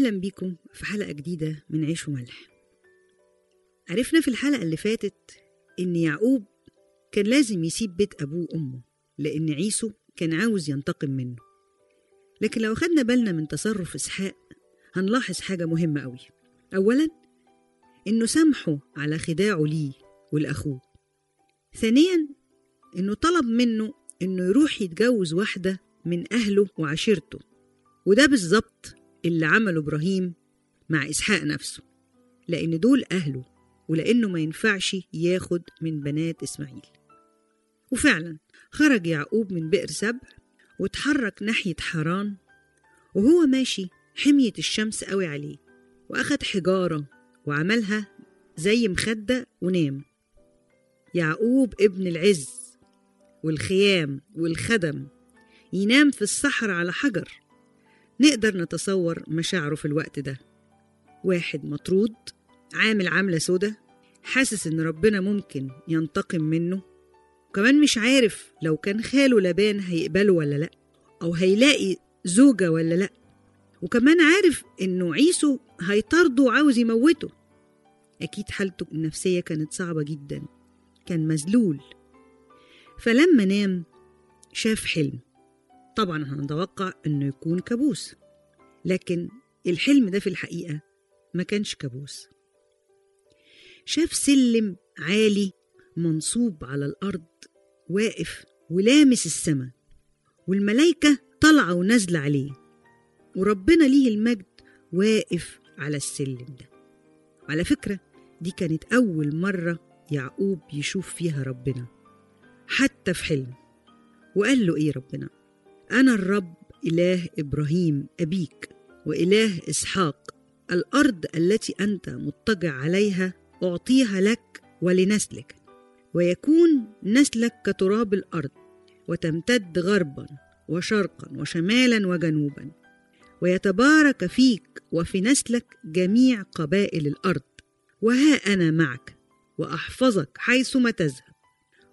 أهلا بيكم في حلقة جديدة من عيش وملح. عرفنا في الحلقة اللي فاتت إن يعقوب كان لازم يسيب بيت أبوه وأمه لأن عيسو كان عاوز ينتقم منه. لكن لو خدنا بالنا من تصرف إسحاق هنلاحظ حاجة مهمة أوي. أولا إنه سامحه على خداعه ليه ولأخوه. ثانيا إنه طلب منه إنه يروح يتجوز واحدة من أهله وعشيرته. وده بالظبط اللي عمله إبراهيم مع إسحاق نفسه لأن دول أهله ولأنه ما ينفعش ياخد من بنات إسماعيل. وفعلا خرج يعقوب من بئر سبع واتحرك ناحية حران وهو ماشي حمية الشمس قوي عليه وأخد حجارة وعملها زي مخدة ونام. يعقوب ابن العز والخيام والخدم ينام في الصحراء على حجر نقدر نتصور مشاعره في الوقت ده. واحد مطرود عامل عاملة سودة حاسس إن ربنا ممكن ينتقم منه وكمان مش عارف لو كان خاله لبان هيقبله ولا لأ أو هيلاقي زوجة ولا لأ وكمان عارف إنه عيسو هيطارده وعاوز يموته. أكيد حالته النفسية كانت صعبة جدا كان مذلول. فلما نام شاف حلم. طبعا هنتوقع إنه يكون كابوس لكن الحلم ده في الحقيقة ما كانش كابوس. شاف سلم عالي منصوب على الأرض واقف ولامس السماء والملايكة طالعة ونازلة عليه وربنا ليه المجد واقف على السلم ده. على فكرة دي كانت أول مرة يعقوب يشوف فيها ربنا حتى في حلم. وقال له إيه ربنا؟ أنا الرب إله إبراهيم أبيك وإله إسحاق الأرض التي أنت مضطجع عليها أعطيها لك ولنسلك ويكون نسلك كتراب الأرض وتمتد غربا وشرقا وشمالا وجنوبا ويتبارك فيك وفي نسلك جميع قبائل الأرض وها أنا معك وأحفظك حيثما تذهب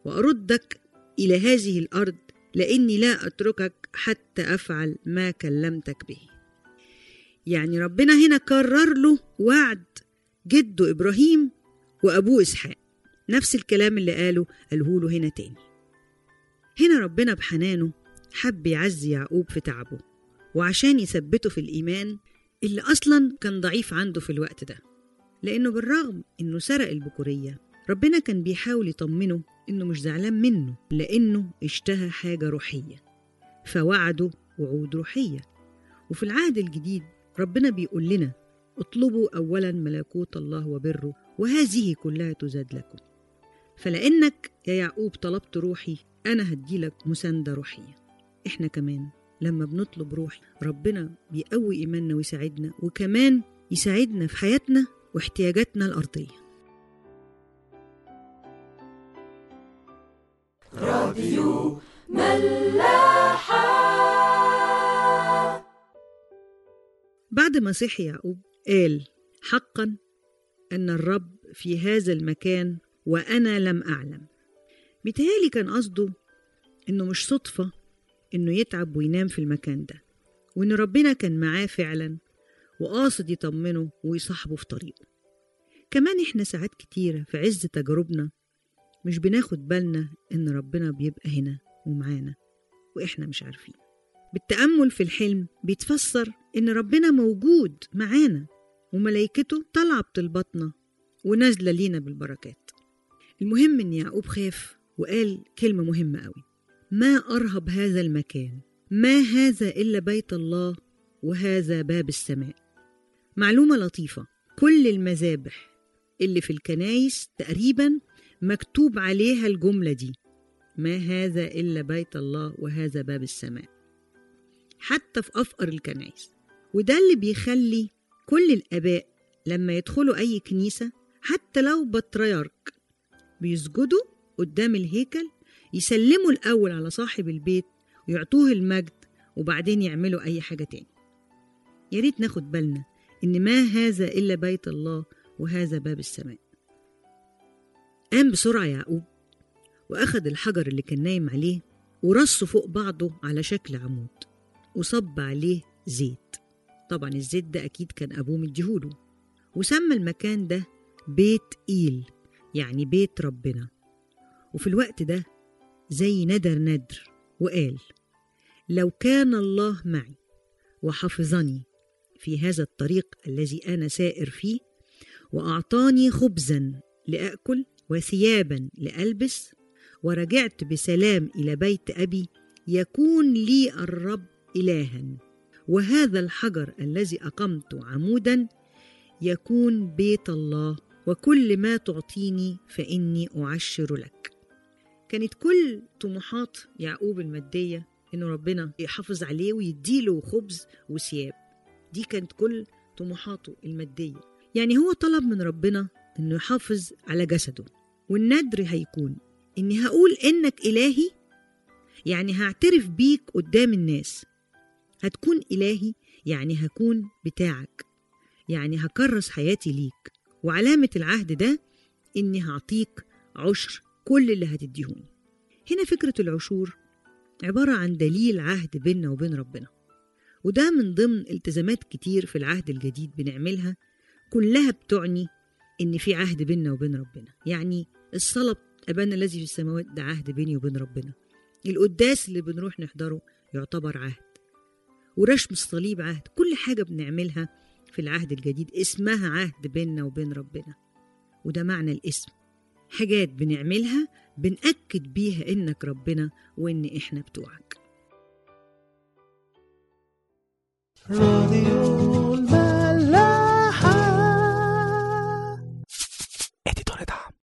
وأردك إلى هذه الأرض لأني لا أتركك حتى أفعل ما كلمتك به. يعني ربنا هنا كرر له وعد جده إبراهيم وأبوه إسحاق. نفس الكلام اللي قاله قاله له هنا تاني. هنا ربنا بحنانه حب يعزي يعقوب في تعبه وعشان يثبته في الإيمان اللي أصلا كان ضعيف عنده في الوقت ده لأنه بالرغم إنه سرق البكورية ربنا كان بيحاول يطمنه إنه مش زعلان منه لأنه اشتهى حاجة روحية. فوعده وعود روحية. وفي العهد الجديد ربنا بيقول لنا اطلبوا أولا ملكوت الله وبره وهذه كلها تزاد لكم. فلأنك يا يعقوب طلبت روحي أنا هديلك مساندة روحية. إحنا كمان لما بنطلب روحي ربنا بيقوي إيماننا ويساعدنا وكمان يساعدنا في حياتنا واحتياجاتنا الأرضية. راديو ملاحة. بعد ما صحي يعقوب قال حقا أن الرب في هذا المكان وأنا لم أعلم. بيتهيألي كان قصده إنه مش صدفة إنه يتعب وينام في المكان ده وإن ربنا كان معاه فعلا وقاصد يطمنه ويصاحبه في طريقه. كمان إحنا ساعات كتيرة في عز تجاربنا مش بناخد بالنا إن ربنا بيبقى هنا ومعانا وإحنا مش عارفين. بالتأمل في الحلم بيتفسر إن ربنا موجود معانا وملايكته طالعة بطلباتنا ونازلة لينا بالبركات. المهم إن يعقوب خاف وقال كلمة مهمة قوي. ما أرهب هذا المكان؟ ما هذا إلا بيت الله وهذا باب السماء. معلومة لطيفة كل المذابح اللي في الكنايس تقريبا مكتوب عليها الجملة دي. ما هذا إلا بيت الله وهذا باب السماء. حتى في أفقر الكنايس وده اللي بيخلي كل الآباء لما يدخلوا أي كنيسة حتى لو بطريرك بيسجدوا قدام الهيكل يسلموا الأول على صاحب البيت ويعطوه المجد وبعدين يعملوا أي حاجة تاني. يا ريت ناخد بالنا إن ما هذا إلا بيت الله وهذا باب السماء. قام بسرعة يعقوب وأخد الحجر اللي كان نايم عليه ورصه فوق بعضه على شكل عمود وصب عليه زيت. طبعا الزيت ده أكيد كان أبوه مديهوله. وسمى المكان ده بيت إيل يعني بيت ربنا. وفي الوقت ده زي ندر ندر وقال لو كان الله معي وحفظني في هذا الطريق الذي أنا سائر فيه وأعطاني خبزا لأكل وثيابا لألبس ورجعت بسلام إلى بيت أبي يكون لي الرب إلها. وهذا الحجر الذي أقمت عمودا يكون بيت الله وكل ما تعطيني فإني أعشر لك. كانت كل طموحات يعقوب المادية إنه ربنا يحافظ عليه ويديله خبز وثياب. دي كانت كل طموحاته المادية. يعني هو طلب من ربنا إنه يحافظ على جسده. والندر هيكون. إني هقول إنك إلهي يعني هعترف بيك قدام الناس. هتكون إلهي يعني هكون بتاعك. يعني هكرس حياتي ليك. وعلامة العهد ده إني هعطيك عشر كل اللي هتديهوني هنا فكرة العشور عبارة عن دليل عهد بيننا وبين ربنا. وده من ضمن التزامات كتير في العهد الجديد بنعملها كلها بتعني إن في عهد بيننا وبين ربنا. يعني الصلاة أبانا الذي في السماوات ده عهد بيني وبين ربنا. القداس اللي بنروح نحضره يعتبر عهد. ورشم الصليب عهد. كل حاجة بنعملها في العهد الجديد. اسمها عهد بيننا وبين ربنا. وده معنى الاسم. حاجات بنعملها بنأكد بيها إنك ربنا وإن إحنا بتوعك. راديو